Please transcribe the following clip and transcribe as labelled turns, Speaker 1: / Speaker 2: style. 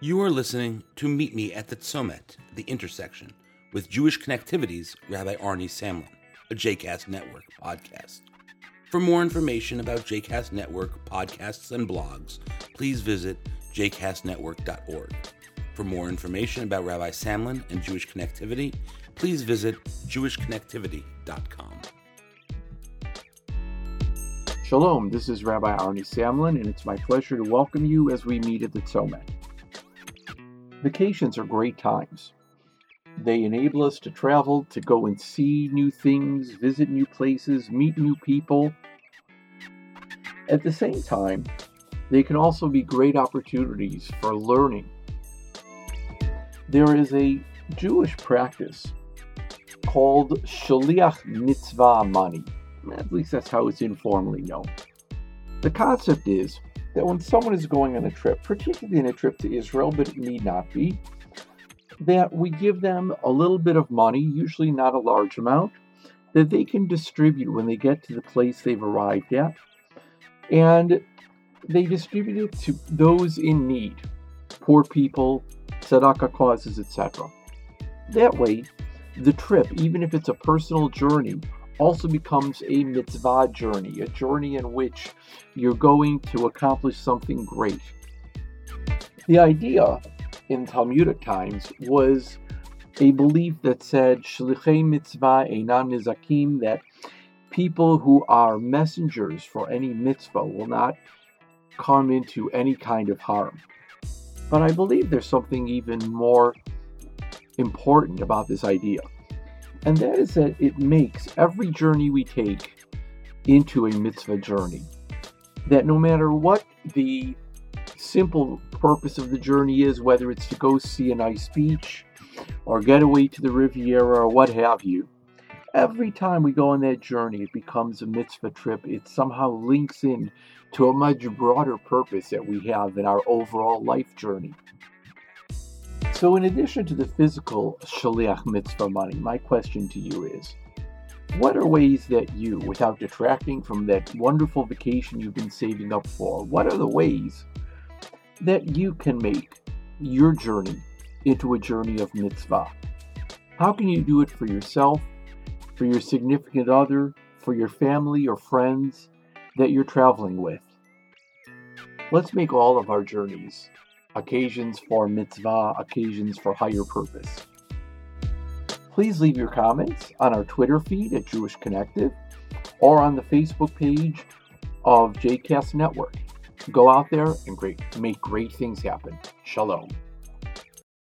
Speaker 1: You are listening to Meet Me at the Tzomet, the intersection, with Jewish Connectivity's, Rabbi Arnie Samlin, a JCast Network podcast. For more information about JCast Network podcasts and blogs, please visit jcastnetwork.org. For more information about Rabbi Samlin and Jewish Connectivity, please visit jewishconnectivity.com.
Speaker 2: Shalom, this is Rabbi Arnie Samlin, and it's my pleasure to welcome you as we meet at the Tzomet. Vacations are great times. They enable us to travel, to go and see new things, visit new places, meet new people. At the same time, they can also be great opportunities for learning. There is a Jewish practice called Shaliach Mitzvah Money. At least that's how it's informally known. The concept is that when someone is going on a trip, particularly in a trip to Israel, but it need not be, that we give them a little bit of money, usually not a large amount, that they can distribute when they get to the place they've arrived at. And they distribute it to those in need, poor people, tzedakah causes, etc. That way, the trip, even if it's a personal journey, also becomes a mitzvah journey, a journey in which you're going to accomplish something great. The idea in Talmudic times was a belief that said shlichei mitzvah einam nizakim that people who are messengers for any mitzvah will not come into any kind of harm. But I believe there's something even more important about this idea and that is that it makes every journey we take into a mitzvah journey. That no matter what the simple purpose of the journey is, whether it's to go see a nice beach or get away to the Riviera or what have you, every time we go on that journey, it becomes a mitzvah trip. It somehow links in to a much broader purpose that we have in our overall life journey. So, in addition to the physical shaliach mitzvah money, my question to you is what are ways that you, without detracting from that wonderful vacation you've been saving up for, what are the ways that you can make your journey into a journey of mitzvah? How can you do it for yourself, for your significant other, for your family or friends that you're traveling with? Let's make all of our journeys occasions for mitzvah, occasions for higher purpose. Please leave your comments on our Twitter feed at Jewish Connective or on the Facebook page of JCast Network. Go out there and great, make great things happen. Shalom.